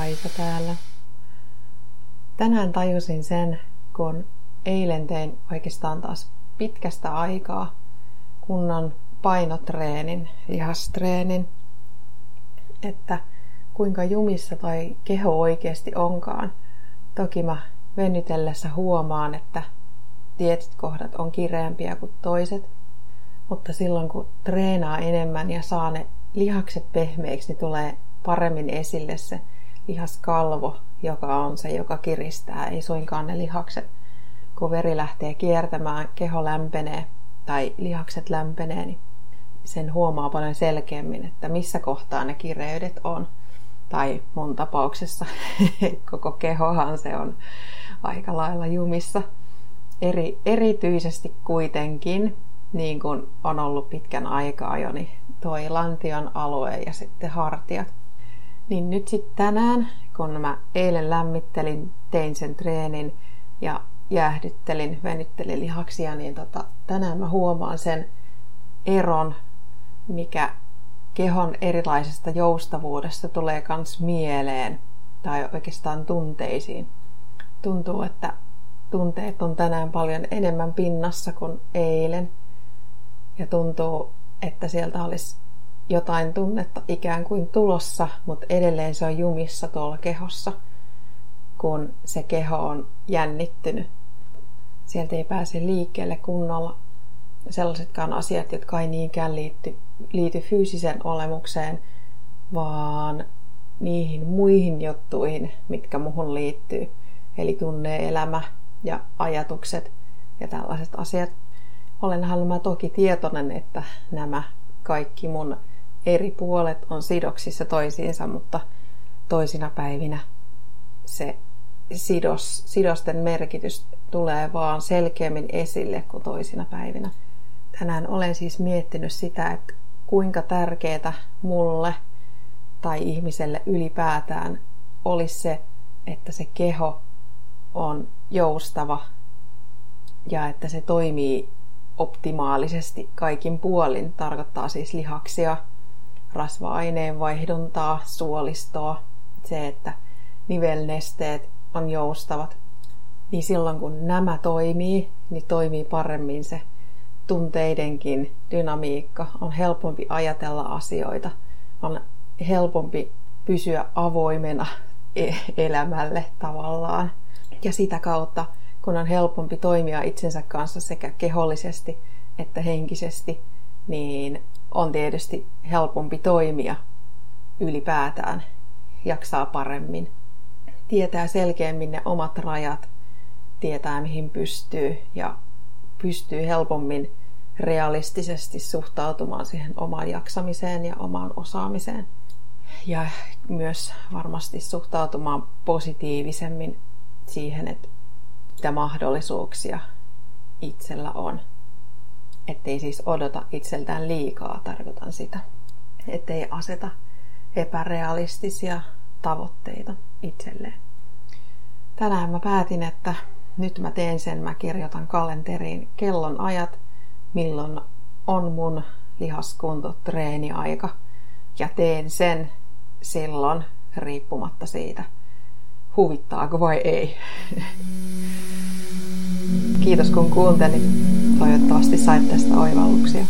Kaisa täällä. Tänään tajusin sen, kun eilen tein oikeastaan taas pitkästä aikaa kunnon painotreenin, lihastreenin, että kuinka jumissa tai keho oikeasti onkaan. Toki mä venytellessä huomaan, että tietyt kohdat on kireämpiä kuin toiset, mutta silloin kun treenaa enemmän ja saa ne lihakset pehmeiksi, niin tulee paremmin esille se lihaskalvo, joka on se, joka kiristää, ei suinkaan ne lihakset. Kun veri lähtee kiertämään, keho lämpenee tai lihakset lämpenee, niin sen huomaa paljon selkeämmin, että missä kohtaa ne kireydet on. Tai mun tapauksessa koko kehohan se on aika lailla jumissa. Eri, erityisesti kuitenkin, niin kuin on ollut pitkän aikaa jo, niin toi lantion alue ja sitten hartiat. Niin nyt sitten tänään, kun mä eilen lämmittelin, tein sen treenin ja jäähdyttelin, venyttelin lihaksia, niin tota, tänään mä huomaan sen eron, mikä kehon erilaisesta joustavuudesta tulee kans mieleen tai oikeastaan tunteisiin. Tuntuu, että tunteet on tänään paljon enemmän pinnassa kuin eilen. Ja tuntuu, että sieltä olisi jotain tunnetta ikään kuin tulossa, mutta edelleen se on jumissa tuolla kehossa, kun se keho on jännittynyt. Sieltä ei pääse liikkeelle kunnolla sellaisetkaan asiat, jotka ei niinkään liity, liity fyysiseen olemukseen, vaan niihin muihin juttuihin, mitkä muhun liittyy. Eli tunne-elämä ja ajatukset ja tällaiset asiat. Olenhan mä toki tietoinen, että nämä kaikki mun eri puolet on sidoksissa toisiinsa, mutta toisina päivinä se sidos, sidosten merkitys tulee vaan selkeämmin esille kuin toisina päivinä. Tänään olen siis miettinyt sitä, että kuinka tärkeää mulle tai ihmiselle ylipäätään olisi se, että se keho on joustava ja että se toimii optimaalisesti kaikin puolin. Tarkoittaa siis lihaksia, rasva-aineen vaihduntaa, suolistoa, se, että nivelnesteet on joustavat. Niin silloin kun nämä toimii, niin toimii paremmin se tunteidenkin dynamiikka. On helpompi ajatella asioita, on helpompi pysyä avoimena e- elämälle tavallaan. Ja sitä kautta, kun on helpompi toimia itsensä kanssa sekä kehollisesti että henkisesti, niin on tietysti helpompi toimia ylipäätään, jaksaa paremmin, tietää selkeämmin ne omat rajat, tietää mihin pystyy ja pystyy helpommin realistisesti suhtautumaan siihen omaan jaksamiseen ja omaan osaamiseen. Ja myös varmasti suhtautumaan positiivisemmin siihen, että mitä mahdollisuuksia itsellä on. Ettei siis odota itseltään liikaa, tarkoitan sitä. Ettei aseta epärealistisia tavoitteita itselleen. Tänään mä päätin, että nyt mä teen sen, mä kirjoitan kalenteriin kellon ajat, milloin on mun lihaskunto treeniaika ja teen sen silloin riippumatta siitä, huvittaako vai ei. Kiitos kun kuuntelit. Toivottavasti sait tästä oivalluksia.